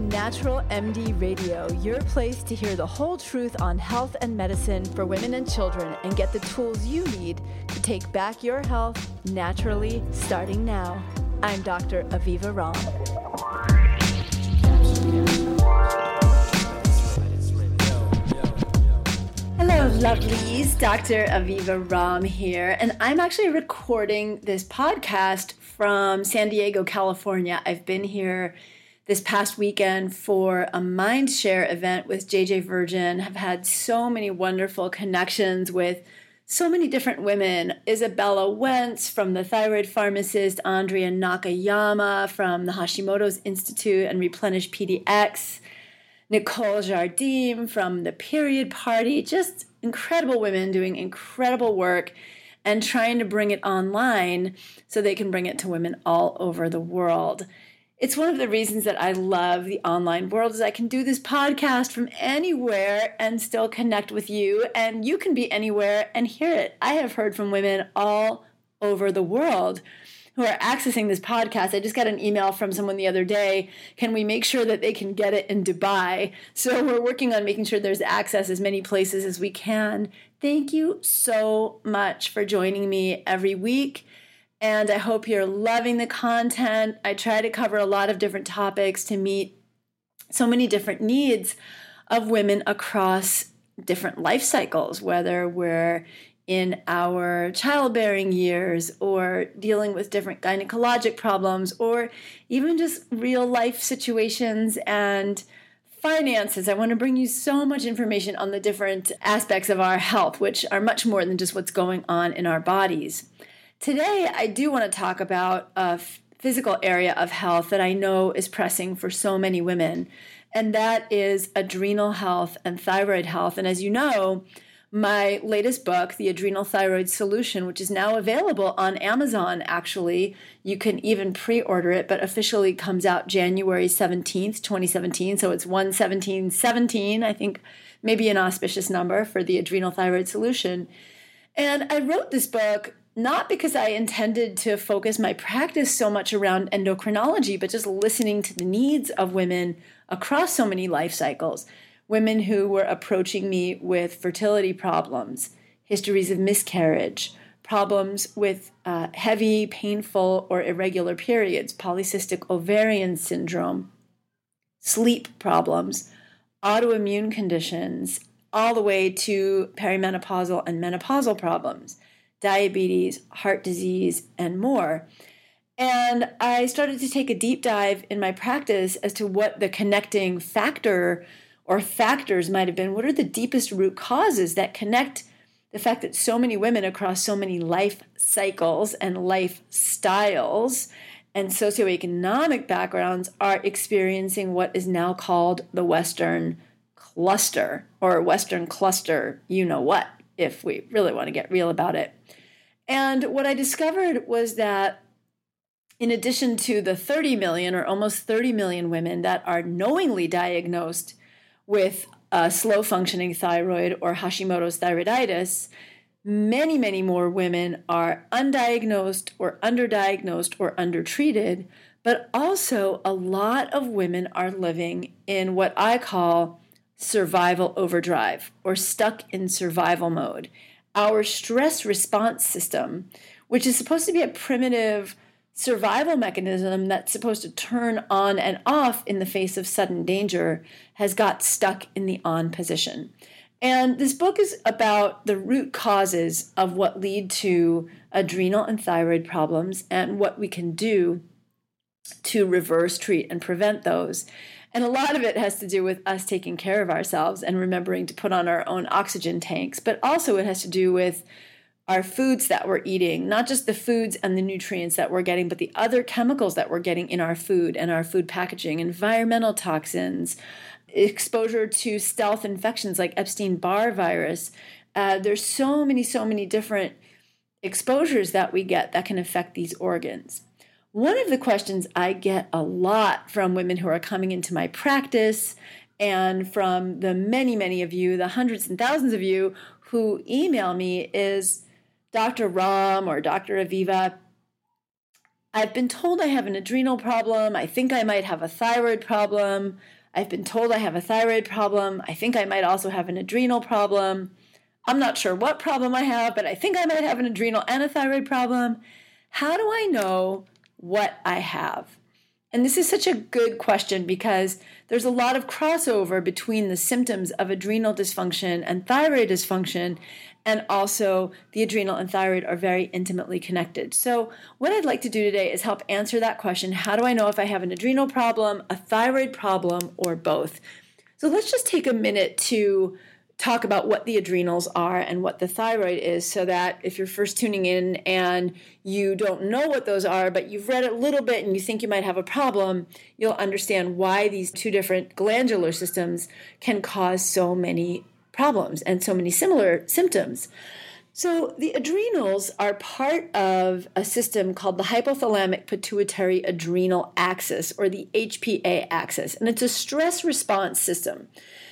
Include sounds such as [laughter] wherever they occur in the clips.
Natural MD Radio, your place to hear the whole truth on health and medicine for women and children and get the tools you need to take back your health naturally starting now. I'm Dr. Aviva Romm. Hello, lovelies. Dr. Aviva Romm here, and I'm actually recording this podcast from San Diego, California. I've been here this past weekend for a Mindshare event with JJ Virgin. Have had so many wonderful connections with so many different women. Izabella Wentz from the thyroid pharmacist, Andrea Nakayama from the Hashimoto's Institute and Replenish PDX, Nicole Jardim from the Period Party. Just incredible women doing incredible work and trying to bring it online so they can bring it to women all over the world it's one of the reasons that I love the online world is I can do this podcast from anywhere and still connect with you and you can be anywhere and hear it. I have heard from women all over the world who are accessing this podcast. I just got an email from someone the other day. Can we make sure that they can get it in Dubai? So we're working on making sure there's access as many places as we can. Thank you so much for joining me every week and I hope you're loving the content. I try to cover a lot of different topics to meet so many different needs of women across different life cycles, whether we're in our childbearing years or dealing with different gynecologic problems or even just real life situations and finances. I want to bring you so much information on the different aspects of our health, which are much more than just what's going on in our bodies. Today, I do want to talk about a physical area of health that I know is pressing for so many women, and that is adrenal health and thyroid health. And as you know, my latest book, The Adrenal Thyroid Solution, which is now available on Amazon, actually. You can even pre order it, but officially comes out January 17th, 2017. So it's 11717, I think maybe an auspicious number for the Adrenal Thyroid Solution. And I wrote this book not because I intended to focus my practice so much around endocrinology, but just listening to the needs of women across so many life cycles. Women who were approaching me with fertility problems, histories of miscarriage, problems with uh, heavy, painful, or irregular periods, polycystic ovarian syndrome, sleep problems, autoimmune conditions, all the way to perimenopausal and menopausal problems diabetes, heart disease, and more. And I started to take a deep dive in my practice as to what the connecting factor or factors might have been. What are the deepest root causes that connect the fact that so many women across so many life cycles and lifestyles and socioeconomic backgrounds are experiencing what is now called the Western cluster or Western cluster, you know what, if we really want to get real about it. And what I discovered was that in addition to the 30 million or almost 30 million women that are knowingly diagnosed with a slow functioning thyroid or Hashimoto's thyroiditis, many, many more women are undiagnosed or underdiagnosed or undertreated. But also, a lot of women are living in what I call survival overdrive or stuck in survival mode our stress response system, which is supposed to be a primitive survival mechanism that's supposed to turn on and off in the face of sudden danger, has got stuck in the on position. And this book is about the root causes of what lead to adrenal and thyroid problems and what we can do to reverse, treat, and prevent those. And a lot of it has to do with us taking care of ourselves and remembering to put on our own oxygen tanks, but also it has to do with our foods that we're eating, not just the foods and the nutrients that we're getting, but the other chemicals that we're getting in our food and our food packaging, environmental toxins, exposure to stealth infections like Epstein Barr virus. Uh, there's so many, so many different exposures that we get that can affect these organs. One of the questions I get a lot from women who are coming into my practice and from the many, many of you, the hundreds and thousands of you who email me is Dr. Romm or Dr. Aviva. I've been told I have an adrenal problem. I think I might have a thyroid problem. I've been told I have a thyroid problem. I think I might also have an adrenal problem. I'm not sure what problem I have, but I think I might have an adrenal and a thyroid problem. How do I know what I have? And this is such a good question because there's a lot of crossover between the symptoms of adrenal dysfunction and thyroid dysfunction, and also the adrenal and thyroid are very intimately connected. So, what I'd like to do today is help answer that question How do I know if I have an adrenal problem, a thyroid problem, or both? So, let's just take a minute to talk about what the adrenals are and what the thyroid is so that if you're first tuning in and you don't know what those are, but you've read a little bit and you think you might have a problem, you'll understand why these two different glandular systems can cause so many problems and so many similar symptoms. So, the adrenals are part of a system called the hypothalamic pituitary adrenal axis, or the HPA axis, and it's a stress response system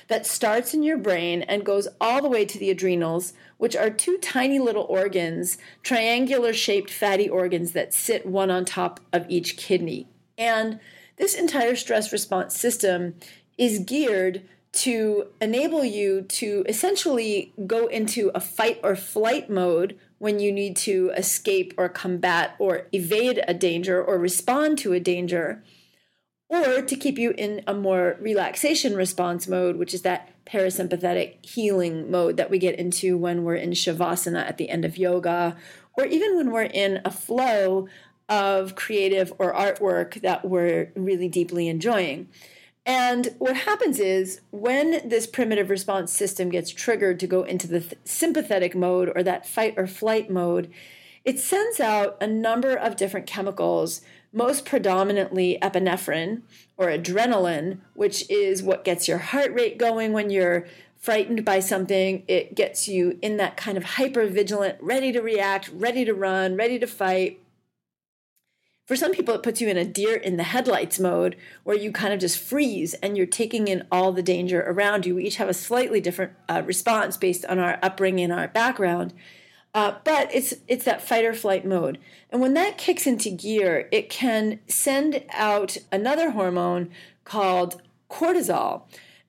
that starts in your brain and goes all the way to the adrenals, which are two tiny little organs, triangular shaped fatty organs that sit one on top of each kidney. And this entire stress response system is geared to enable you to essentially go into a fight or flight mode when you need to escape or combat or evade a danger or respond to a danger or to keep you in a more relaxation response mode, which is that parasympathetic healing mode that we get into when we're in shavasana at the end of yoga, or even when we're in a flow of creative or artwork that we're really deeply enjoying. And what happens is when this primitive response system gets triggered to go into the th- sympathetic mode or that fight or flight mode, it sends out a number of different chemicals most predominantly epinephrine or adrenaline, which is what gets your heart rate going when you're frightened by something. It gets you in that kind of hyper vigilant, ready to react, ready to run, ready to fight. For some people, it puts you in a deer in the headlights mode where you kind of just freeze and you're taking in all the danger around you. We each have a slightly different uh, response based on our upbringing, our background. Uh, but it's it's that fight or flight mode, and when that kicks into gear, it can send out another hormone called cortisol.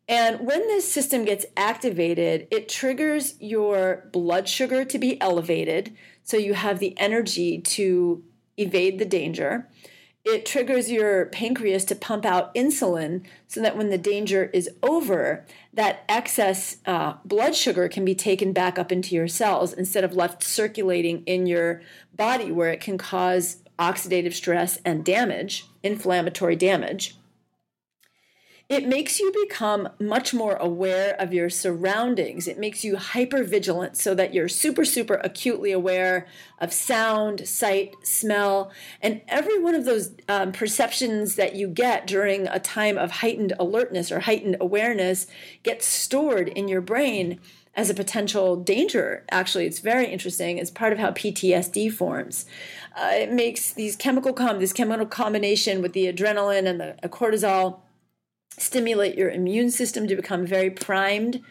And when this system gets activated, it triggers your blood sugar to be elevated, so you have the energy to evade the danger. It triggers your pancreas to pump out insulin so that when the danger is over, that excess uh, blood sugar can be taken back up into your cells instead of left circulating in your body where it can cause oxidative stress and damage, inflammatory damage it makes you become much more aware of your surroundings. It makes you hyper vigilant so that you're super, super acutely aware of sound, sight, smell, and every one of those um, perceptions that you get during a time of heightened alertness or heightened awareness gets stored in your brain as a potential danger. Actually, it's very interesting. It's part of how PTSD forms. Uh, it makes these chemical com this chemical combination with the adrenaline and the cortisol stimulate your immune system to become very primed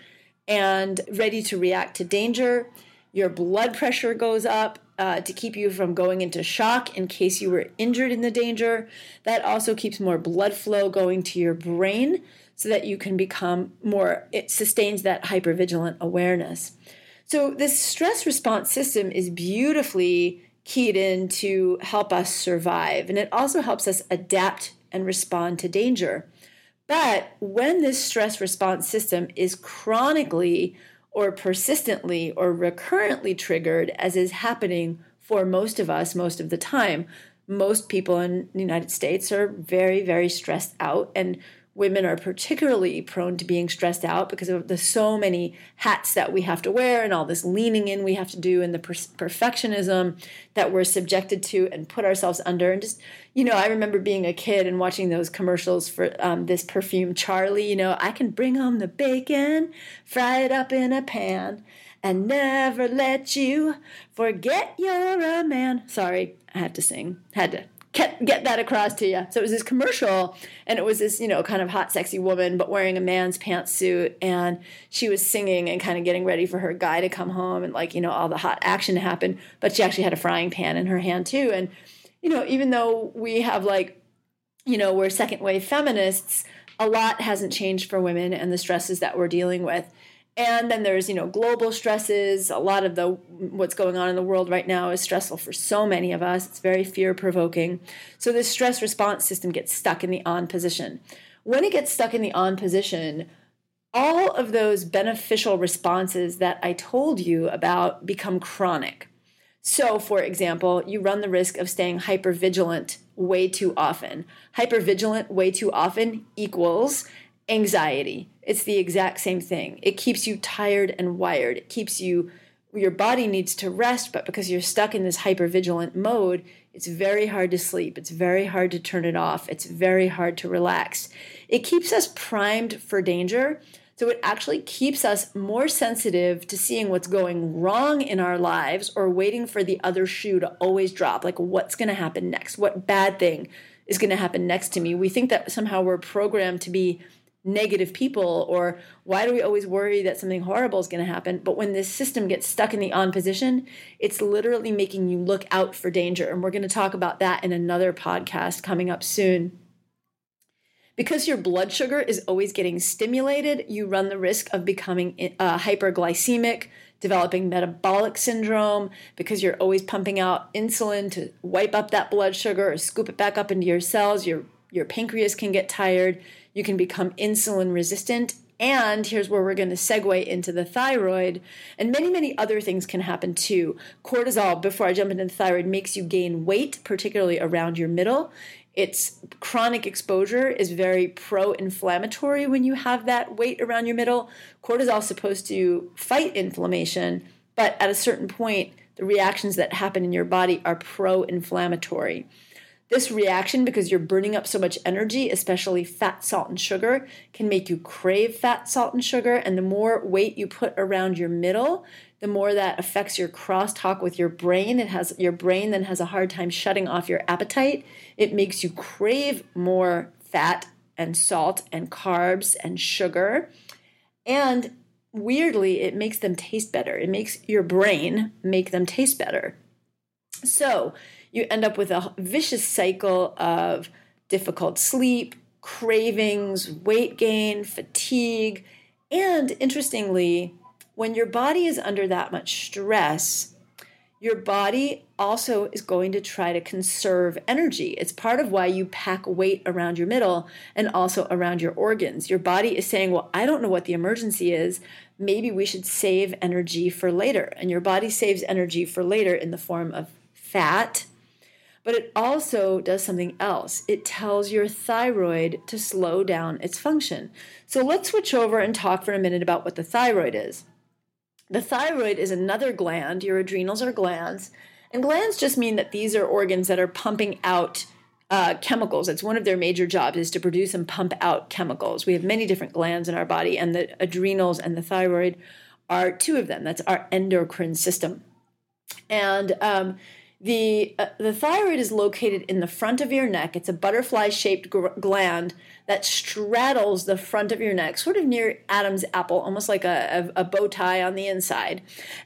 and ready to react to danger. Your blood pressure goes up uh, to keep you from going into shock in case you were injured in the danger. That also keeps more blood flow going to your brain so that you can become more, it sustains that hypervigilant awareness. So, this stress response system is beautifully keyed in to help us survive, and it also helps us adapt and respond to danger. But when this stress response system is chronically or persistently or recurrently triggered, as is happening for most of us most of the time, most people in the United States are very, very stressed out. And women are particularly prone to being stressed out because of the so many hats that we have to wear and all this leaning in we have to do and the per- perfectionism that we're subjected to and put ourselves under. And just you know i remember being a kid and watching those commercials for um, this perfume charlie you know i can bring home the bacon fry it up in a pan and never let you forget you're a man. Sorry i had to sing had to get, get that across to you. So it was this commercial, and it was this, you know, kind of hot, sexy woman, but wearing a man's pantsuit, and she was singing and kind of getting ready for her guy to come home, and like, you know, all the hot action to happen. But she actually had a frying pan in her hand too, and you know, even though we have like, you know, we're second wave feminists, a lot hasn't changed for women and the stresses that we're dealing with. And then there's, you know, global stresses. A lot of the what's going on in the world right now is stressful for so many of us. It's very fear provoking. So this stress response system gets stuck in the on position. When it gets stuck in the on position, all of those beneficial responses that I told you about become chronic. So, for example, you run the risk of staying hypervigilant way too often. Hypervigilant way too often equals anxiety. It's the exact same thing. It keeps you tired and wired. It keeps you your body needs to rest, but because you're stuck in this hypervigilant mode, it's very hard to sleep. It's very hard to turn it off. It's very hard to relax. It keeps us primed for danger, so it actually keeps us more sensitive to seeing what's going wrong in our lives or waiting for the other shoe to always drop. Like, what's going to happen next? What bad thing is going to happen next to me? We think that somehow we're programmed to be negative people or why do we always worry that something horrible is going to happen but when this system gets stuck in the on position it's literally making you look out for danger and we're going to talk about that in another podcast coming up soon because your blood sugar is always getting stimulated, you run the risk of becoming uh, hyperglycemic, developing metabolic syndrome, because you're always pumping out insulin to wipe up that blood sugar or scoop it back up into your cells. Your, your pancreas can get tired. You can become insulin resistant. And here's where we're going to segue into the thyroid. And many, many other things can happen too. Cortisol, before I jump into the thyroid, makes you gain weight, particularly around your middle its chronic exposure is very pro-inflammatory when you have that weight around your middle. Cortisol is supposed to fight inflammation, but at a certain point, the reactions that happen in your body are pro-inflammatory. This reaction, because you're burning up so much energy, especially fat, salt, and sugar, can make you crave fat, salt, and sugar. And the more weight you put around your middle, the more that affects your crosstalk with your brain. It has your brain then has a hard time shutting off your appetite. It makes you crave more fat and salt and carbs and sugar. And weirdly, it makes them taste better. It makes your brain make them taste better. So you end up with a vicious cycle of difficult sleep, cravings, weight gain, fatigue, and interestingly, when your body is under that much stress, your body also is going to try to conserve energy. It's part of why you pack weight around your middle and also around your organs. Your body is saying, Well, I don't know what the emergency is. Maybe we should save energy for later. And your body saves energy for later in the form of fat. But it also does something else. It tells your thyroid to slow down its function. So let's switch over and talk for a minute about what the thyroid is. The thyroid is another gland. Your adrenals are glands. And glands just mean that these are organs that are pumping out uh, chemicals. It's one of their major jobs is to produce and pump out chemicals. We have many different glands in our body, and the adrenals and the thyroid are two of them. That's our endocrine system. And um, the uh, the thyroid is located in the front of your neck. It's a butterfly shaped gland that straddles the front of your neck, sort of near Adam's apple, almost like a, a, a bow tie on the inside.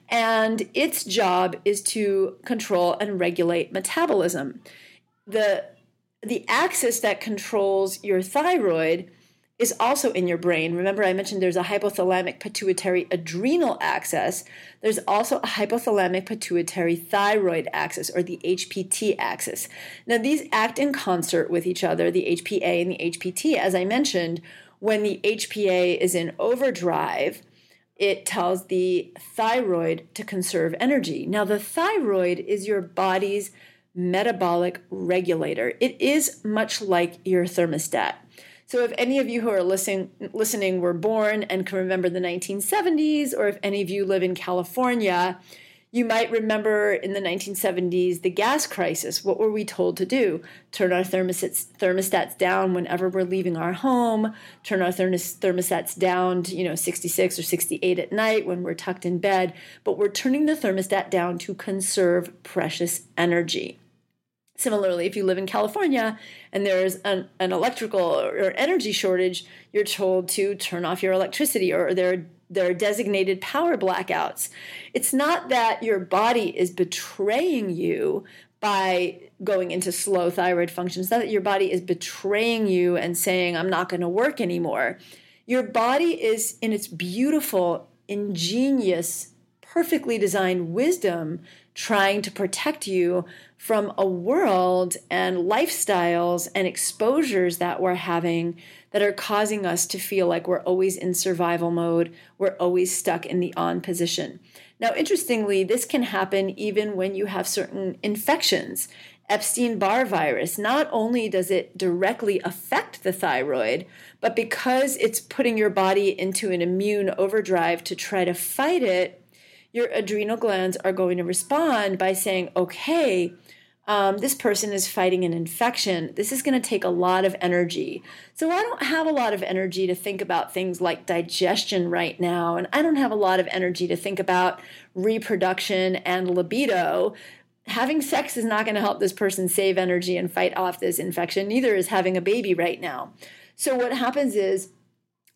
And its job is to control and regulate metabolism. The the axis that controls your thyroid is also in your brain. Remember, I mentioned there's a hypothalamic pituitary adrenal axis. There's also a hypothalamic pituitary thyroid axis, or the HPT axis. Now, these act in concert with each other, the HPA and the HPT. As I mentioned, when the HPA is in overdrive, it tells the thyroid to conserve energy. Now, the thyroid is your body's metabolic regulator, it is much like your thermostat. So, if any of you who are listen, listening were born and can remember the 1970s, or if any of you live in California, you might remember in the 1970s the gas crisis. What were we told to do? Turn our thermostats, thermostats down whenever we're leaving our home. Turn our thermostats down to you know 66 or 68 at night when we're tucked in bed. But we're turning the thermostat down to conserve precious energy. Similarly, if you live in California and there's an, an electrical or energy shortage, you're told to turn off your electricity or there, there are designated power blackouts. It's not that your body is betraying you, by going into slow thyroid function. It's not that your body is betraying you and saying, I'm not going to work anymore. Your body is in its beautiful, ingenious, perfectly designed wisdom trying to protect you from a world and lifestyles and exposures that we're having that are causing us to feel like we're always in survival mode, we're always stuck in the on position. Now, interestingly, this can happen even when you have certain infections. Epstein Barr virus, not only does it directly affect the thyroid, but because it's putting your body into an immune overdrive to try to fight it, your adrenal glands are going to respond by saying, okay, um, this person is fighting an infection. This is going to take a lot of energy. So I don't have a lot of energy to think about things like digestion right now. And I don't have a lot of energy to think about reproduction and libido. Having sex is not going to help this person save energy and fight off this infection. Neither is having a baby right now. So what happens is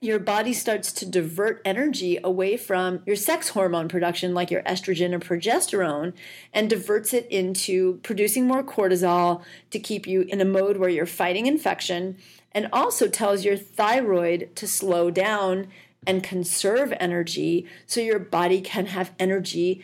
your body starts to divert energy away from your sex hormone production, like your estrogen or progesterone, and diverts it into producing more cortisol to keep you in a mode where you're fighting infection, and also tells your thyroid to slow down and conserve energy so your body can have energy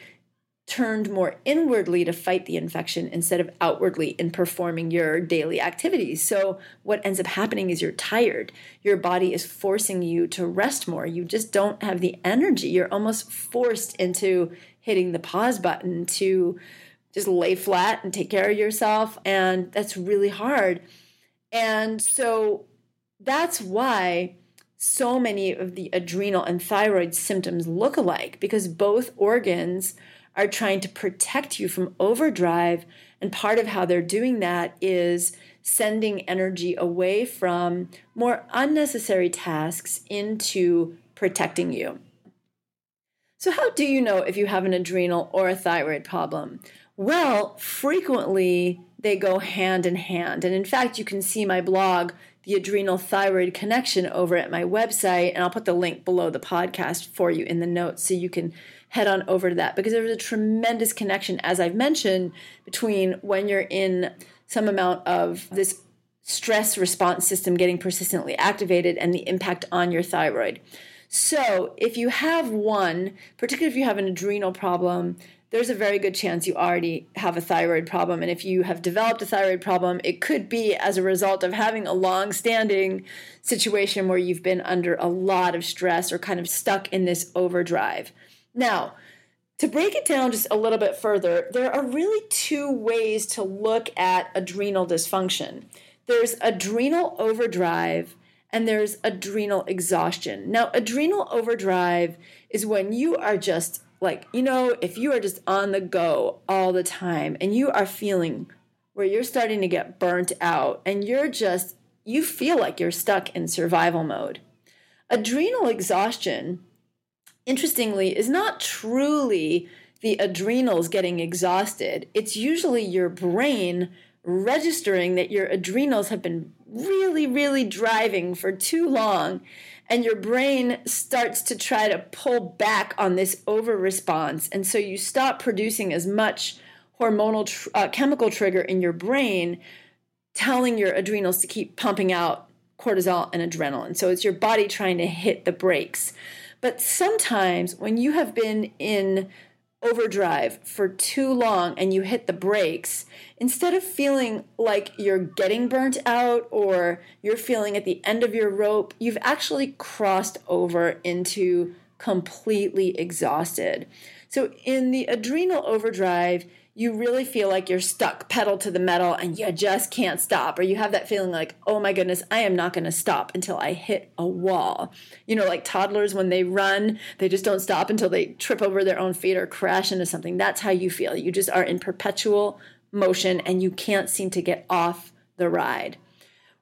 turned more inwardly to fight the infection instead of outwardly in performing your daily activities. So, what ends up happening is you're tired. Your body is forcing you to rest more. You just don't have the energy. You're almost forced into hitting the pause button to just lay flat and take care of yourself. And that's really hard. And so, that's why so many of the adrenal and thyroid symptoms look alike because both organs are trying to protect you from overdrive. And part of how they're doing that is sending energy away from more unnecessary tasks into protecting you. So, how do you know if you have an adrenal or a thyroid problem? Well, frequently they go hand in hand. And in fact, you can see my blog, The Adrenal Thyroid Connection, over at my website. And I'll put the link below the podcast for you in the notes so you can head on over to that because there's a tremendous connection, as I've mentioned, between when you're in some amount of this stress response system getting persistently activated and the impact on your thyroid. So, if you have one, particularly if you have an adrenal problem, there's a very good chance you already have a thyroid problem. And if you have developed a thyroid problem, it could be as a result of having a long standing situation where you've been under a lot of stress or kind of stuck in this overdrive. Now, to break it down just a little bit further, there are really two ways to look at adrenal dysfunction there's adrenal overdrive and there's adrenal exhaustion. Now, adrenal overdrive is when you are just like, you know, if you are just on the go all the time and you are feeling where you're starting to get burnt out and you're just, you feel like you're stuck in survival mode. Adrenal exhaustion interestingly, is not truly the adrenals getting exhausted. It's usually your brain registering that your adrenals have been really, really driving for too long. And your brain starts to try to pull back on this over response. And so you stop producing as much hormonal tr- uh, chemical trigger in your brain, telling your adrenals to keep pumping out cortisol and adrenaline. So it's your body trying to hit the brakes. But sometimes when you have been in overdrive for too long and you hit the brakes, instead of feeling like you're getting burnt out or you're feeling at the end of your rope, you've actually crossed over into completely exhausted. So in the adrenal overdrive, you really feel like you're stuck pedal to the metal and you just can't stop or you have that feeling like oh my goodness i am not going to stop until i hit a wall. You know like toddlers when they run they just don't stop until they trip over their own feet or crash into something. That's how you feel. You just are in perpetual motion and you can't seem to get off the ride.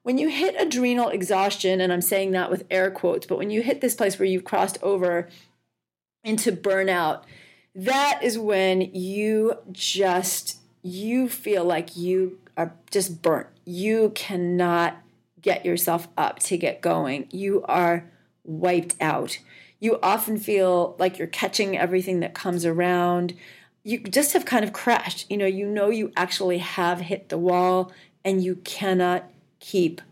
When you hit adrenal exhaustion and i'm saying that with air quotes but when you hit this place where you've crossed over into burnout that is when you just you feel like you are just burnt. You cannot get yourself up to get going. You are wiped out. You often feel like you're catching everything that comes around. you just have kind of crashed. You know, you know you actually have hit the wall and you cannot keep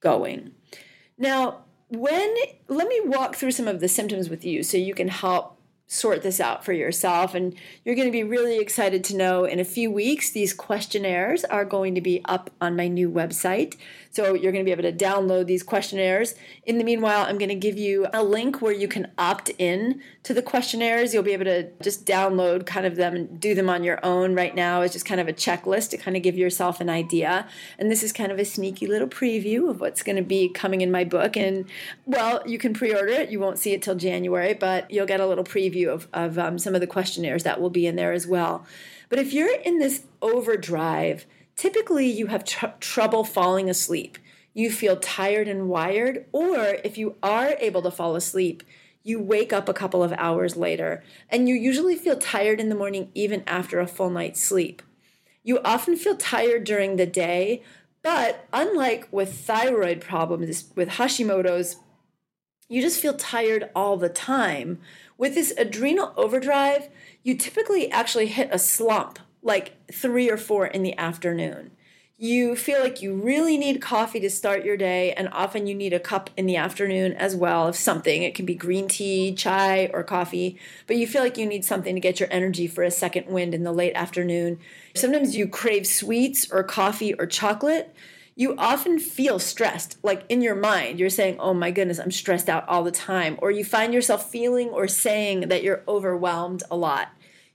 going. Now, when let me walk through some of the symptoms with you so you can help sort this out for yourself. And you're going to be really excited to know in a few weeks, these questionnaires are going to be up on my new website. So you're going to be able to download these questionnaires. In the meanwhile, I'm going to give you a link where you can opt in to the questionnaires. You'll be able to just download kind of them and do them on your own right now. It's just kind of a checklist to kind of give yourself an idea. And this is kind of a sneaky little preview of what's going to be coming in my book. And well, you can pre order it. You won't see it till January, but you'll get a little preview of, of um, some of the questionnaires that will be in there as well. But if you're in this overdrive, typically you have tr- trouble falling asleep. You feel tired and wired, or if you are able to fall asleep, you wake up a couple of hours later, and you usually feel tired in the morning even after a full night's sleep. You often feel tired during the day, but unlike with thyroid problems, with Hashimoto's, you just feel tired all the time. With this adrenal overdrive, you typically actually hit a slump like three or four in the afternoon. You feel like you really need coffee to start your day, and often you need a cup in the afternoon as well of something. It can be green tea, chai, or coffee, but you feel like you need something to get your energy for a second wind in the late afternoon. Sometimes you crave sweets or coffee or chocolate. You often feel stressed, like in your mind, you're saying, Oh my goodness, I'm stressed out all the time. Or you find yourself feeling or saying that you're overwhelmed a lot.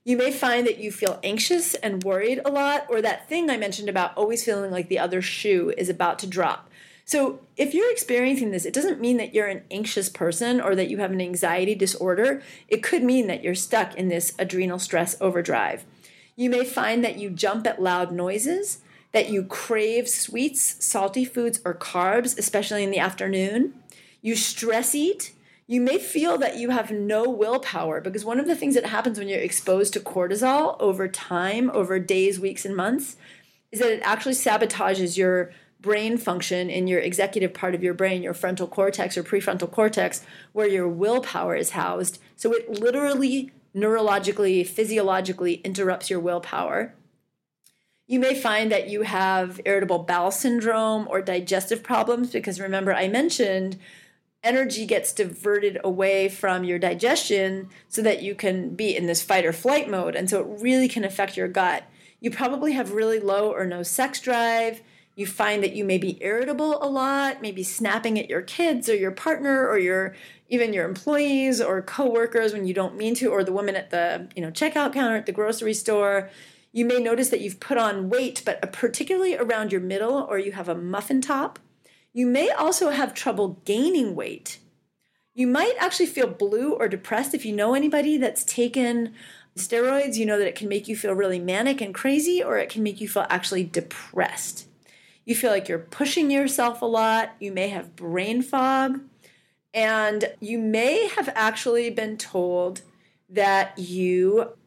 You may find that you feel anxious and worried a lot, or that thing I mentioned about always feeling like the other shoe is about to drop. So, if you're experiencing this, it doesn't mean that you're an anxious person or that you have an anxiety disorder. It could mean that you're stuck in this adrenal stress overdrive. You may find that you jump at loud noises, that you crave sweets, salty foods, or carbs, especially in the afternoon. You stress eat, you may feel that you have no willpower because one of the things that happens when you're exposed to cortisol over time, over days, weeks, and months, is that it actually sabotages your brain function in your executive part of your brain, your frontal cortex or prefrontal cortex, where your willpower is housed. So it literally, neurologically, physiologically interrupts your willpower. You may find that you have irritable bowel syndrome or digestive problems because remember, I mentioned energy gets diverted away from your digestion so that you can be in this fight or flight mode. And so it really can affect your gut. You probably have really low or no sex drive. You find that you may be irritable a lot, maybe snapping at your kids or your partner or your even your employees or coworkers when you don't mean to, or the woman at the you know checkout counter at the grocery store. You may notice that you've put on weight, but particularly around your middle, or you have a muffin top you may also have trouble gaining weight. You might actually feel blue or depressed if you know anybody that's taken steroids. You know that it can make you feel really manic and crazy, or it can make you feel actually depressed. You feel like you're pushing yourself a lot. You may have brain fog. And you may have actually been told that you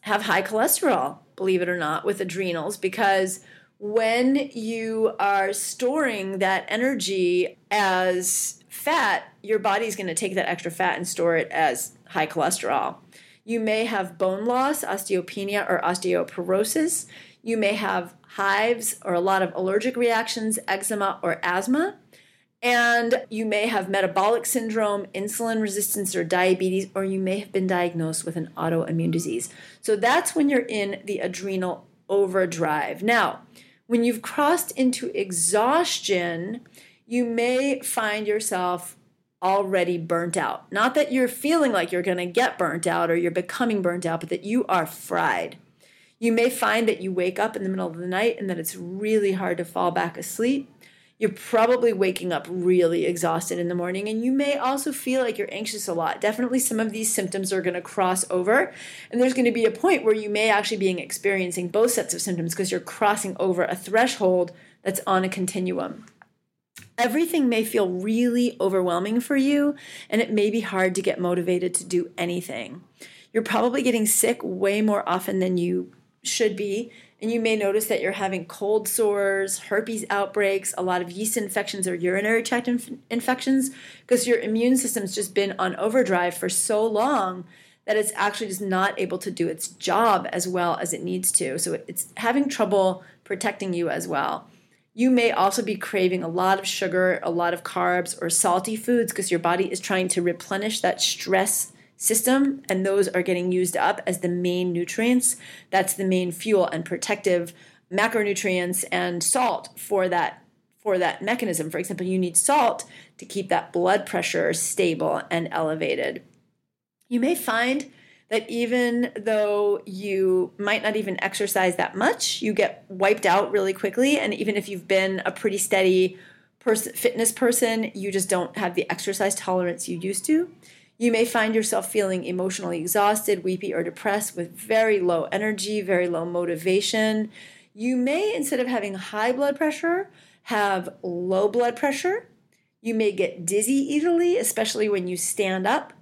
have high cholesterol, believe it or not, with adrenals, because when you are storing that energy as fat, your body's going to take that extra fat and store it as high cholesterol. You may have bone loss, osteopenia, or osteoporosis. You may have hives or a lot of allergic reactions, eczema, or asthma. And you may have metabolic syndrome, insulin resistance, or diabetes, or you may have been diagnosed with an autoimmune disease. So that's when you're in the adrenal overdrive. Now, when you've crossed into exhaustion, you may find yourself already burnt out. Not that you're feeling like you're going to get burnt out or you're becoming burnt out, but that you are fried. You may find that you wake up in the middle of the night and that it's really hard to fall back asleep. You're probably waking up really exhausted in the morning, and you may also feel like you're anxious a lot. Definitely, some of these symptoms are going to cross over, and there's going to be a point where you may actually be experiencing both sets of symptoms because you're crossing over a threshold that's on a continuum. Everything may feel really overwhelming for you, and it may be hard to get motivated to do anything. You're probably getting sick way more often than you should be, and you may notice that you're having cold sores, herpes outbreaks, a lot of yeast infections or urinary tract inf- infections because your immune system's just been on overdrive for so long that it's actually just not able to do its job as well as it needs to. So it's having trouble protecting you as well. You may also be craving a lot of sugar, a lot of carbs, or salty foods because your body is trying to replenish that stress system, and those are getting used up as the main nutrients. That's the main fuel and protective macronutrients and salt for that for that mechanism. For example, you need salt to keep that blood pressure stable and elevated. You may find that even though you might not even exercise that much, you get wiped out really quickly. And even if you've been a pretty steady person, fitness person, you just don't have the exercise tolerance you used to. You may find yourself feeling emotionally exhausted, weepy, or depressed with very low energy, very low motivation. You may, instead of having high blood pressure, have low blood pressure. You may get dizzy easily, especially when you stand up.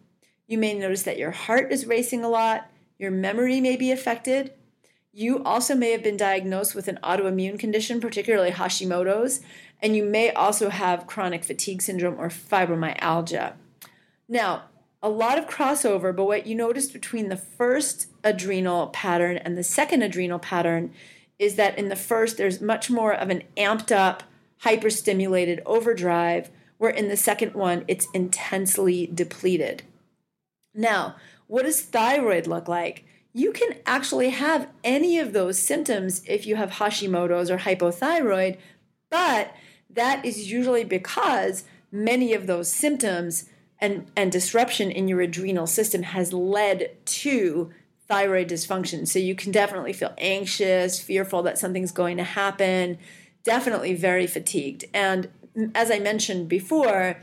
You may notice that your heart is racing a lot, your memory may be affected. You also may have been diagnosed with an autoimmune condition, particularly Hashimoto's, and you may also have chronic fatigue syndrome or fibromyalgia. Now, a lot of crossover, but what you notice between the first adrenal pattern and the second adrenal pattern is that in the first, there's much more of an amped up, hyperstimulated overdrive, where in the second one, it's intensely depleted. Now, what does thyroid look like? You can actually have any of those symptoms if you have Hashimoto's or hypothyroid, but that is usually because many of those symptoms and, and disruption in your adrenal system has led to thyroid dysfunction. So you can definitely feel anxious, fearful that something's going to happen, definitely very fatigued. And as I mentioned before,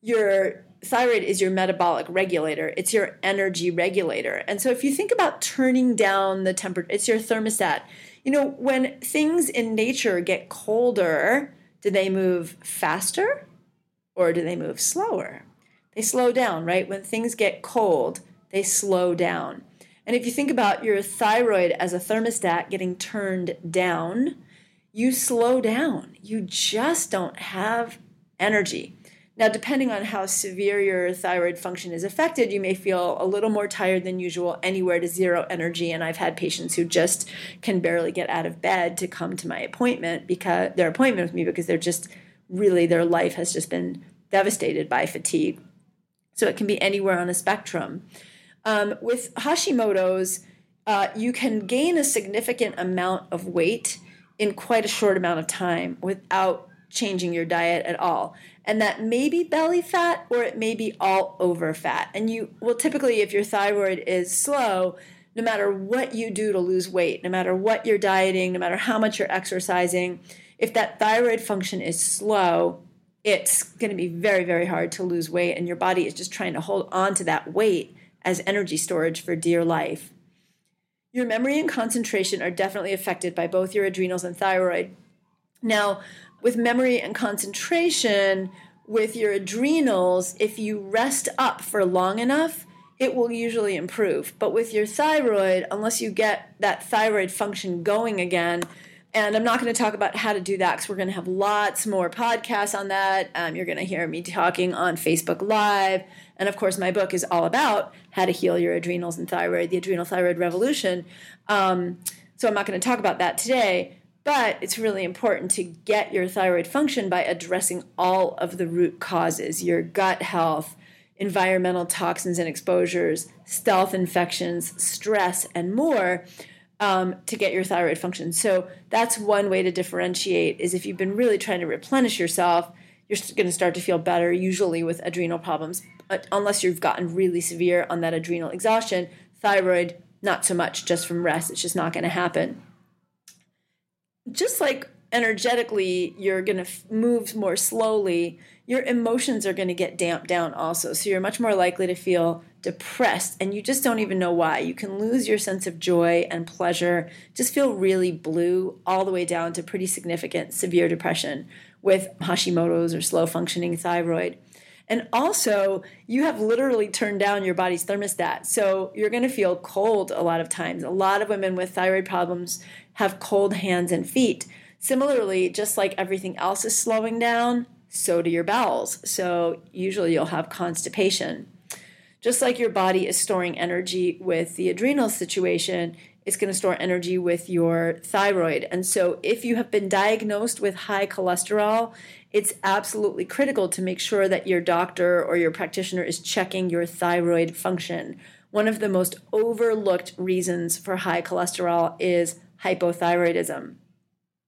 your thyroid is your metabolic regulator it's your energy regulator and so if you think about turning down the temperature it's your thermostat you know when things in nature get colder do they move faster or do they move slower they slow down right when things get cold they slow down and if you think about your thyroid as a thermostat getting turned down you slow down you just don't have energy now, depending on how severe your thyroid function is affected, you may feel a little more tired than usual, anywhere to zero energy. And I've had patients who just can barely get out of bed to come to my appointment because their appointment with me because they're just really their life has just been devastated by fatigue. So it can be anywhere on a spectrum. Um, with Hashimoto's, uh, you can gain a significant amount of weight in quite a short amount of time without changing your diet at all and that may be belly fat or it may be all over fat. And you will typically, if your thyroid is slow, no matter what you do to lose weight, no matter what you're dieting, no matter how much you're exercising, if that thyroid function is slow, it's going to be very, very hard to lose weight. And your body is just trying to hold on to that weight as energy storage for dear life. Your memory and concentration are definitely affected by both your adrenals and thyroid. Now, with memory and concentration, with your adrenals, if you rest up for long enough, it will usually improve. But with your thyroid, unless you get that thyroid function going again, and I'm not going to talk about how to do that because we're going to have lots more podcasts on that. Um, you're going to hear me talking on Facebook Live. And of course, my book is all about how to heal your adrenals and thyroid, the adrenal thyroid revolution. Um, so I'm not going to talk about that today. But it's really important to get your thyroid function by addressing all of the root causes your gut health, environmental toxins and exposures, stealth infections, stress, and more. Um, to get your thyroid function. So that's one way to differentiate is if you've been really trying to replenish yourself, you're going to start to feel better, usually with adrenal problems, unless you've gotten really severe on that adrenal exhaustion. Thyroid, not so much, just from rest. It's just not going to happen just like energetically you're going to move more slowly, your emotions are going to get damped down also. So you're much more likely to feel depressed and you just don't even know why. You can lose your sense of joy and pleasure, just feel really blue all the way down to pretty significant severe depression with Hashimoto's or slow functioning thyroid. And also, you have literally turned down your body's thermostat. So you're going to feel cold a lot of times. A lot of women with thyroid problems have cold hands and feet. Similarly, just like everything else is slowing down, so do your bowels. So usually you'll have constipation. Just like your body is storing energy with the adrenal situation, it's going to store energy with your thyroid. And so, if you have been diagnosed with high cholesterol, it's absolutely critical to make sure that your doctor or your practitioner is checking your thyroid function. One of the most overlooked reasons for high cholesterol is hypothyroidism.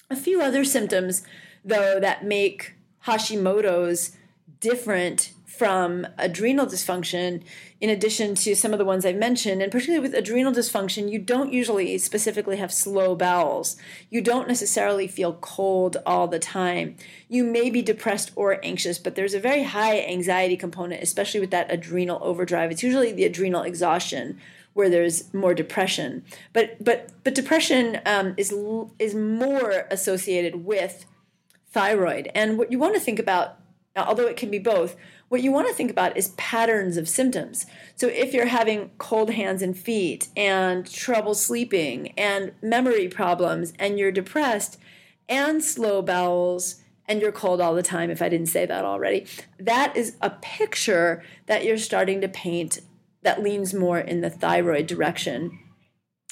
A few other symptoms, though, that make Hashimoto's different from adrenal dysfunction, in addition to some of the ones I've mentioned, and particularly with adrenal dysfunction, you don't usually specifically have slow bowels. You don't necessarily feel cold all the time. You may be depressed or anxious, but there's a very high anxiety component, especially with that adrenal overdrive. It's usually the adrenal exhaustion where there's more depression. But but but depression um, is is more associated with thyroid. And what you want to think about, although it can be both, what you want to think about is patterns of symptoms. So if you're having cold hands and feet and trouble sleeping and memory problems and you're depressed and slow bowels and you're cold all the time, if I didn't say that already, that is a picture that you're starting to paint that leans more in the thyroid direction.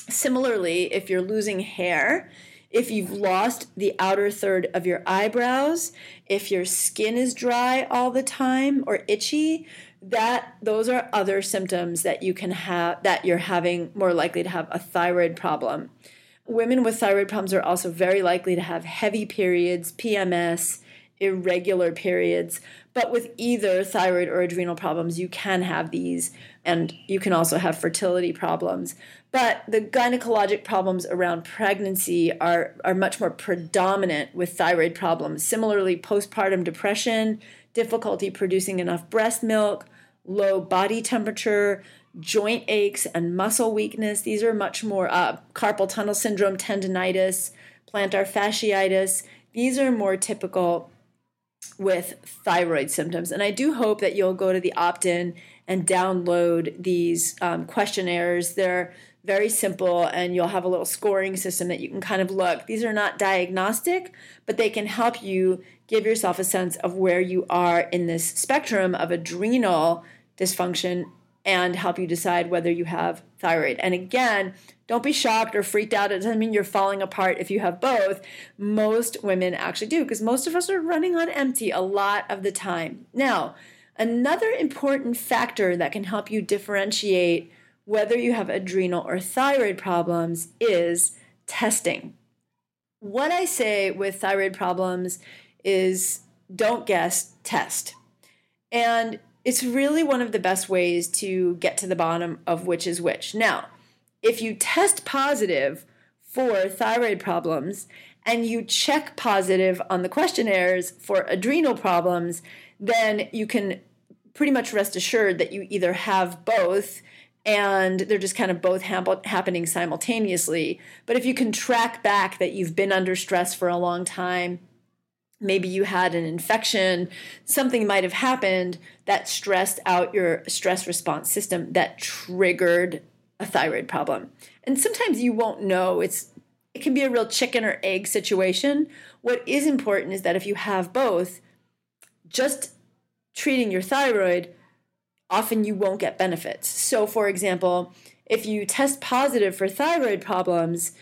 Similarly, if you're losing hair, if you've lost the outer third of your eyebrows, if your skin is dry all the time or itchy, that those are other symptoms that you can have that you're having more likely to have a thyroid problem. Women with thyroid problems are also very likely to have heavy periods, PMS, irregular periods, but with either thyroid or adrenal problems, you can have these, and you can also have fertility problems. But the gynecologic problems around pregnancy are, are much more predominant with thyroid problems. Similarly, postpartum depression, difficulty producing enough breast milk, low body temperature, joint aches, and muscle weakness. These are much more uh, carpal tunnel syndrome, tendonitis, plantar fasciitis. These are more typical with thyroid symptoms. And I do hope that you'll go to the opt in and download these um, questionnaires. They're very simple, and you'll have a little scoring system that you can kind of look. These are not diagnostic, but they can help you give yourself a sense of where you are in this spectrum of adrenal dysfunction and help you decide whether you have thyroid. And again, don't be shocked or freaked out. It doesn't mean you're falling apart if you have both. Most women actually do because most of us are running on empty a lot of the time. Now, another important factor that can help you differentiate whether you have adrenal or thyroid problems is testing. What I say with thyroid problems is don't guess, test. And it's really one of the best ways to get to the bottom of which is which. Now, if you test positive for thyroid problems and you check positive on the questionnaires for adrenal problems, then you can pretty much rest assured that you either have both and they're just kind of both happening simultaneously. But if you can track back that you've been under stress for a long time, maybe you had an infection, something might have happened that stressed out your stress response system that triggered a thyroid problem. And sometimes you won't know. It's it can be a real chicken or egg situation. What is important is that if you have both, just treating your thyroid often you won't get benefits. So, for example, if you test positive for thyroid problems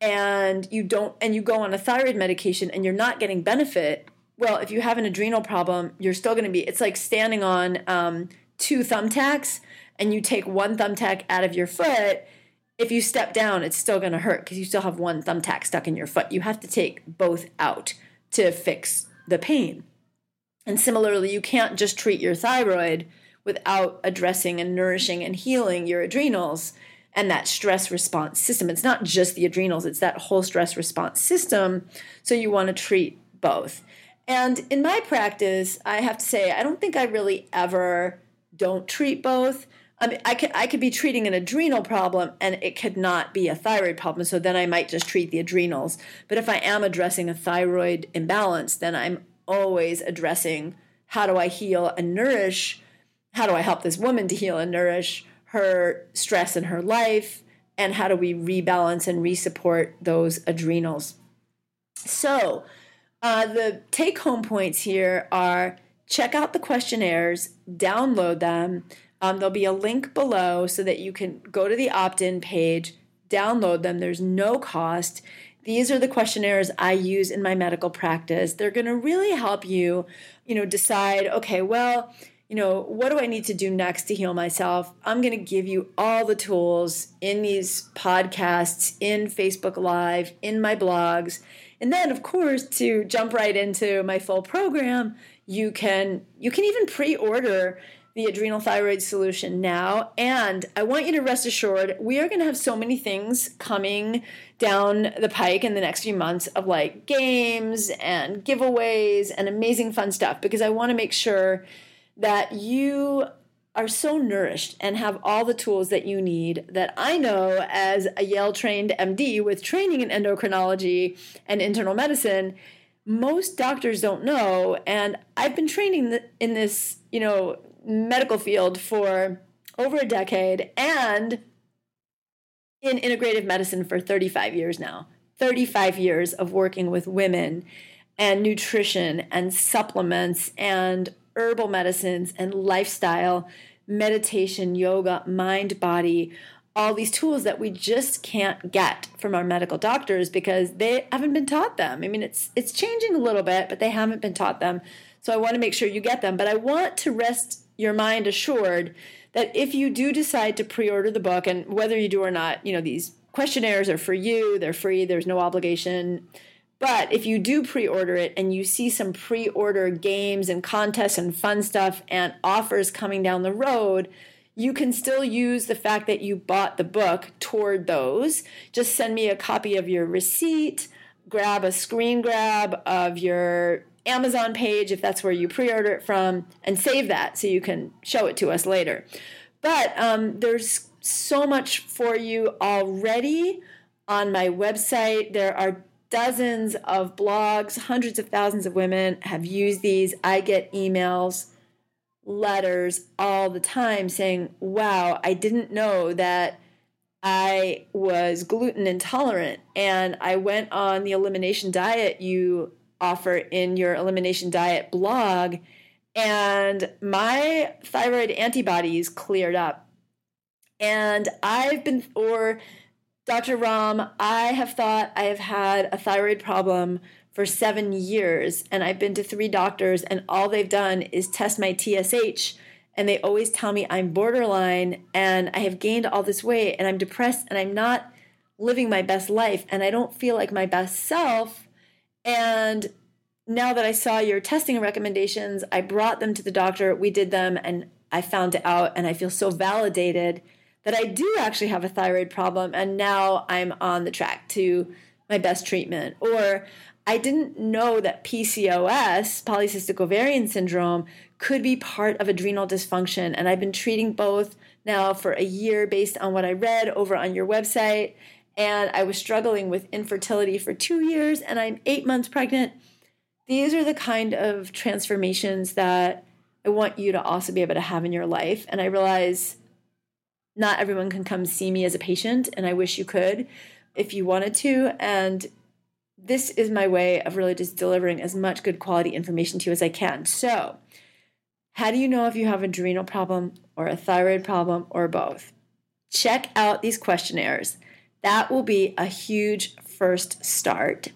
and you don't and you go on a thyroid medication and you're not getting benefit, well, if you have an adrenal problem, you're still going to be. It's like standing on um, two thumbtacks and you take one thumbtack out of your foot. If you step down, it's still going to hurt because you still have one thumbtack stuck in your foot. You have to take both out to fix the pain. And similarly, you can't just treat your thyroid without addressing and nourishing and healing your adrenals and that stress response system. It's not just the adrenals, it's that whole stress response system. So you want to treat both. And in my practice, I have to say, I don't think I really ever don't treat both. I mean, I could I could be treating an adrenal problem and it could not be a thyroid problem. So then I might just treat the adrenals. But if I am addressing a thyroid imbalance, then I'm always addressing how do I heal and nourish how do I help this woman to heal and nourish her stress in her life? And how do we rebalance and resupport those adrenals? So, uh, the take home points here are check out the questionnaires, download them. Um, there'll be a link below so that you can go to the opt in page, download them. There's no cost. These are the questionnaires I use in my medical practice. They're going to really help you, you know, decide, okay, well, you know, what do I need to do next to heal myself? I'm going to give you all the tools in these podcasts, in Facebook Live, in my blogs. And then of course to jump right into my full program, you can you can even pre-order the adrenal thyroid solution now. And I want you to rest assured, we are going to have so many things coming down the pike in the next few months of like games and giveaways and amazing fun stuff because I want to make sure that you are so nourished and have all the tools that you need that I know as a Yale trained MD with training in endocrinology and internal medicine most doctors don't know and I've been training in this, you know, medical field for over a decade and in integrative medicine for 35 years now. 35 years of working with women and nutrition and supplements and herbal medicines and lifestyle, meditation, yoga, mind, body, all these tools that we just can't get from our medical doctors because they haven't been taught them. I mean, it's it's changing a little bit, but they haven't been taught them. So I want to make sure you get them, but I want to rest your mind assured that if you do decide to pre-order the book and whether you do or not, you know, these questionnaires are for you, they're free, there's no obligation. But if you do pre-order it and you see some pre-order games and contests and fun stuff and offers coming down the road, you can still use the fact that you bought the book toward those. Just send me a copy of your receipt, grab a screen grab of your Amazon page if that's where you pre-order it from, and save that so you can show it to us later. But um, there's so much for you already on my website. There are dozens of blogs, hundreds of thousands of women have used these. I get emails, letters all the time saying, Wow, I didn't know that I was gluten intolerant and I went on the elimination diet you offer in your elimination diet blog and my thyroid antibodies cleared up. And i've been or dr romm i have thought i have had a thyroid problem for seven years and i've been to three doctors and all they've done is test my tsh and they always tell me i'm borderline and i have gained all this weight and i'm depressed and i'm not living my best life and i don't feel like my best self and now that I saw your testing recommendations, I brought them to the doctor. We did them and I found it out, and I feel so validated that I do actually have a thyroid problem. And now I'm on the track to my best treatment. Or I didn't know that PCOS, polycystic ovarian syndrome, could be part of adrenal dysfunction. And I've been treating both now for a year based on what I read over on your website. And I was struggling with infertility for two years, and I'm eight months pregnant. These are the kind of transformations that I want you to also be able to have in your life. And I realize not everyone can come see me as a patient, and I wish you could if you wanted to. And this is my way of really just delivering as much good quality information to you as I can. So, how do you know if you have adrenal problem or a thyroid problem or both? Check out these questionnaires. That will be a huge first start.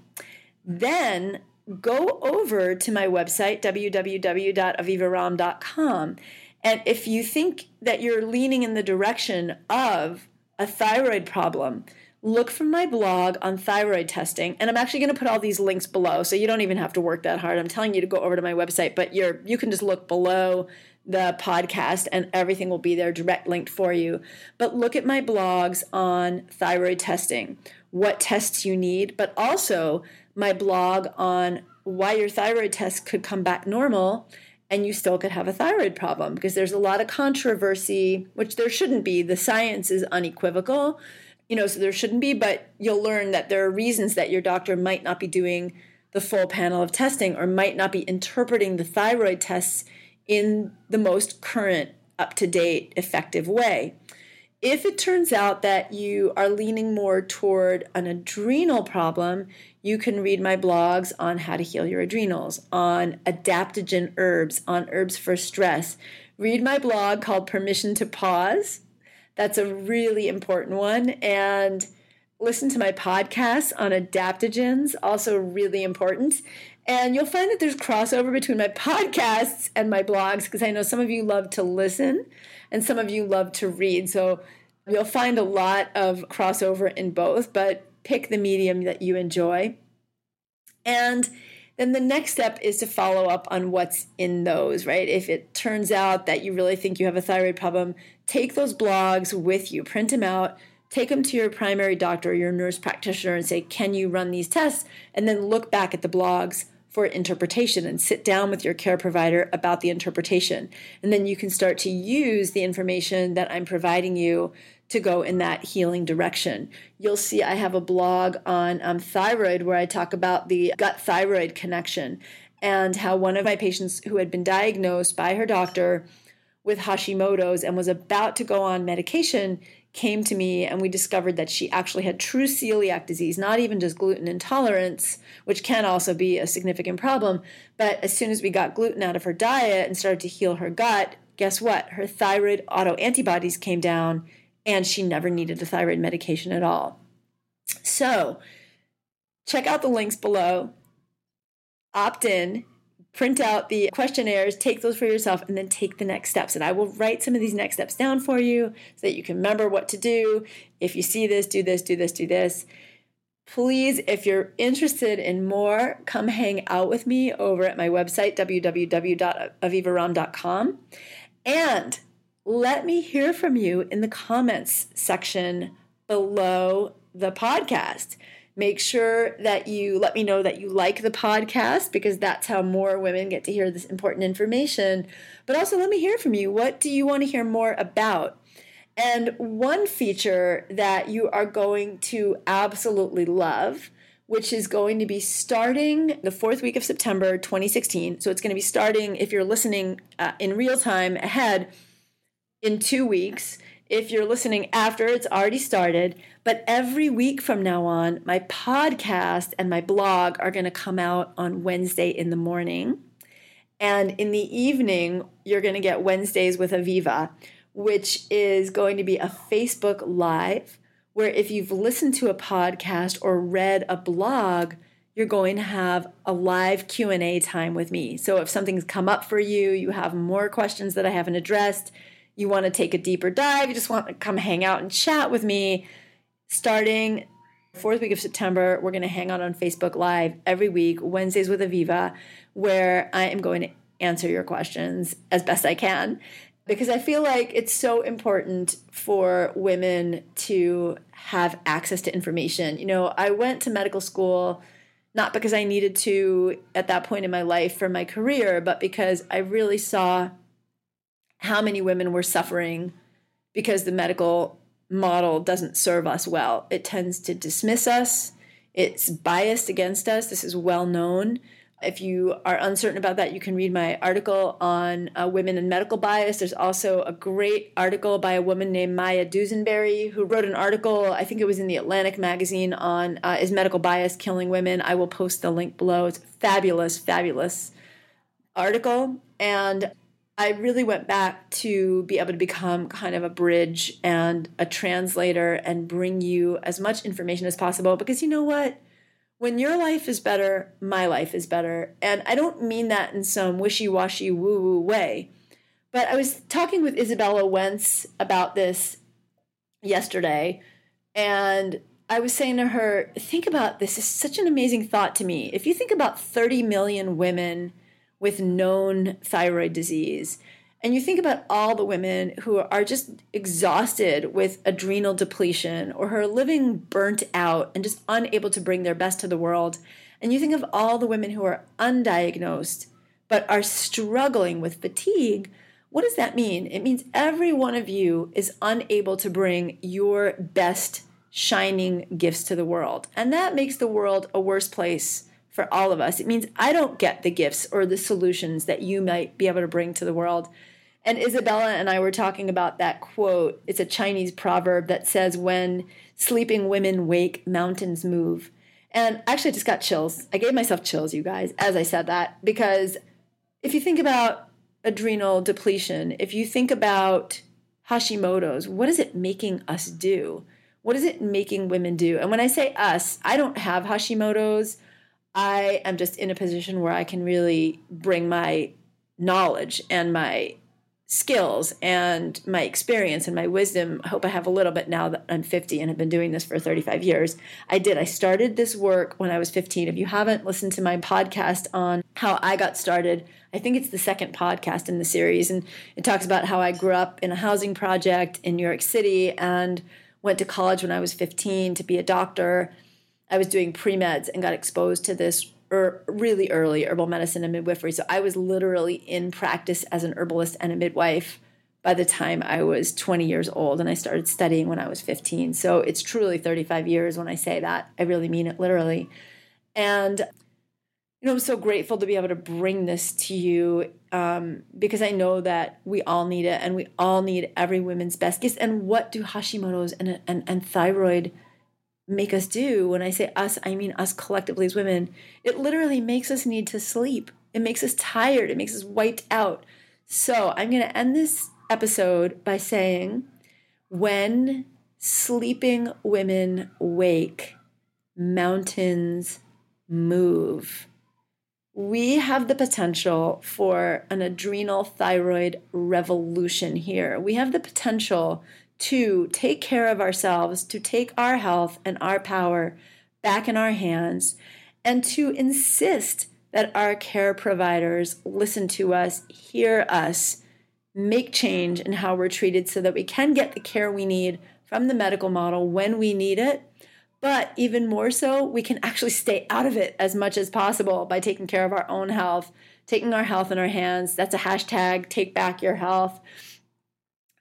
Then go over to my website, www.avivaromm.com. And if you think that you're leaning in the direction of a thyroid problem, look for my blog on thyroid testing. And I'm actually going to put all these links below, so you don't even have to work that hard. I'm telling you to go over to my website, but you're you can just look below the podcast and everything will be there direct linked for you. But look at my blogs on thyroid testing, what tests you need, but also my blog on why your thyroid test could come back normal and you still could have a thyroid problem because there's a lot of controversy, which there shouldn't be. The science is unequivocal, you know, so there shouldn't be, but you'll learn that there are reasons that your doctor might not be doing the full panel of testing or might not be interpreting the thyroid tests in the most current, up to date, effective way. If it turns out that you are leaning more toward an adrenal problem, you can read my blogs on how to heal your adrenals, on adaptogen herbs, on herbs for stress. Read my blog called Permission to Pause. That's a really important one. And listen to my podcasts on adaptogens, also really important. And you'll find that there's crossover between my [laughs] podcasts and my blogs because I know some of you love to listen and some of you love to read. So you'll find a lot of crossover in both, but pick the medium that you enjoy. And then the next step is to follow up on what's in those, right? If it turns out that you really think you have a thyroid problem, take those blogs with you, print them out, take them to your primary doctor or your nurse practitioner and say, Can you run these tests? And then look back at the blogs for interpretation and sit down with your care provider about the interpretation. And then you can start to use the information that I'm providing you to go in that healing direction. You'll see I have a blog on um, thyroid where I talk about the gut thyroid connection and how one of my patients who had been diagnosed by her doctor with Hashimoto's and was about to go on medication came to me and we discovered that she actually had true celiac disease, not even just gluten intolerance, which can also be a significant problem. But as soon as we got gluten out of her diet and started to heal her gut, guess what? Her thyroid autoantibodies came down and she never needed a thyroid medication at all. So, check out the links below, opt in, print out the questionnaires, take those for yourself, and then take the next steps. And I will write some of these next steps down for you so that you can remember what to do. If you see this, do this, do this, do this. Please, if you're interested in more, come hang out with me over at my website, www.avivaromm.com. And let me hear from you in the comments section below the podcast. Make sure that you let me know that you like the podcast because that's how more women get to hear this important information. But also, let me hear from you. What do you want to hear more about? And one feature that you are going to absolutely love, which is going to be starting the fourth week of September 2016. So it's going to be starting, if you're listening uh, in real time ahead, in two weeks. If you're listening after, it's already started. But every week from now on, my podcast and my blog are going to come out on Wednesday in the morning. And in the evening, you're going to get Wednesdays with Aviva, which is going to be a Facebook Live where if you've listened to a podcast or read a blog, you're going to have a live Q&A time with me. So if something's come up for you, you have more questions that I haven't addressed, you want to take a deeper dive, you just want to come hang out and chat with me, starting fourth week of September, we're going to hang out on Facebook Live every week, Wednesdays with Aviva, where I am going to answer your questions as best I can. Because I feel like it's so important for women to have access to information. You know, I went to medical school not because I needed to at that point in my life for my career, but because I really saw how many women were suffering because the medical model doesn't serve us well. It tends to dismiss us, it's biased against us. This is well known. If you are uncertain about that, you can read my article on uh, women and medical bias. There's also a great article by a woman named Maya Dusenbery who wrote an article, I think it was in the Atlantic magazine, on uh, Is Medical Bias Killing Women? I will post the link below. It's fabulous, fabulous article. And I really went back to be able to become kind of a bridge and a translator and bring you as much information as possible because you know what? When your life is better, my life is better. And I don't mean that in some wishy washy woo woo way. But I was talking with Izabella Wentz about this yesterday, and I was saying to her, think about this. It's such an amazing thought to me. If you think about 30 million women with known thyroid disease. And you think about all the women who are just exhausted with adrenal depletion or who are living burnt out and just unable to bring their best to the world. And you think of all the women who are undiagnosed but are struggling with fatigue. What does that mean? It means every one of you is unable to bring your best shining gifts to the world. And that makes the world a worse place for all of us. It means I don't get the gifts or the solutions that you might be able to bring to the world. And Izabella and I were talking about that quote. It's a Chinese proverb that says, When sleeping women wake, mountains move. And actually, I just got chills. I gave myself chills, you guys, as I said that, because if you think about adrenal depletion, if you think about Hashimoto's, what is it making us do? What is it making women do? And when I say us, I don't have Hashimoto's. I am just in a position where I can really bring my knowledge and my skills and my experience and my wisdom. I hope I have a little bit now that I'm 50 and have been doing this for 35 years. I did. I started this work when I was 15. If you haven't listened to my podcast on how I got started, I think it's the second podcast in the series. And it talks about how I grew up in a housing project in New York City and went to college when I was 15 to be a doctor. I was doing pre meds and got exposed to this er, really early herbal medicine and midwifery. So I was literally in practice as an herbalist and a midwife by the time I was 20 years old, and I started studying when I was 15. So it's truly 35 years when I say that. I really mean it literally. And you know, I'm so grateful to be able to bring this to you um, because I know that we all need it, and we all need every woman's best gifts. And what do Hashimoto's and and, and thyroid make us do. When I say us, I mean us collectively as women. It literally makes us need to sleep. It makes us tired. It makes us wiped out. So I'm going to end this episode by saying when sleeping women wake, mountains move. We have the potential for an adrenal thyroid revolution here. We have the potential to take care of ourselves, to take our health and our power back in our hands, and to insist that our care providers listen to us, hear us, make change in how we're treated so that we can get the care we need from the medical model when we need it. But even more so, we can actually stay out of it as much as possible by taking care of our own health, taking our health in our hands. That's a hashtag, take back your health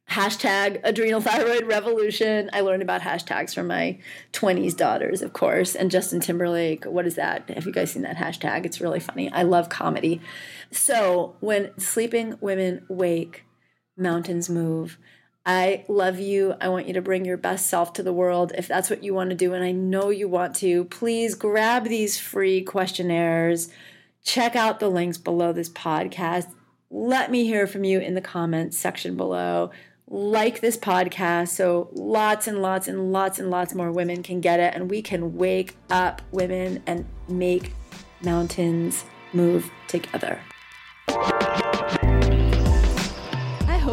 hashtag adrenal thyroid revolution. I learned about hashtags from my 20s daughters, of course, and Justin Timberlake. What is that? Have you guys seen that hashtag? It's really funny. I love comedy. So, when sleeping women wake, mountains move. I love you. I want you to bring your best self to the world. If that's what you want to do, and I know you want to, please grab these free questionnaires. Check out the links below this podcast. Let me hear from you in the comments section below like this podcast so lots and lots and lots and lots more women can get it and we can wake up women and make mountains move together.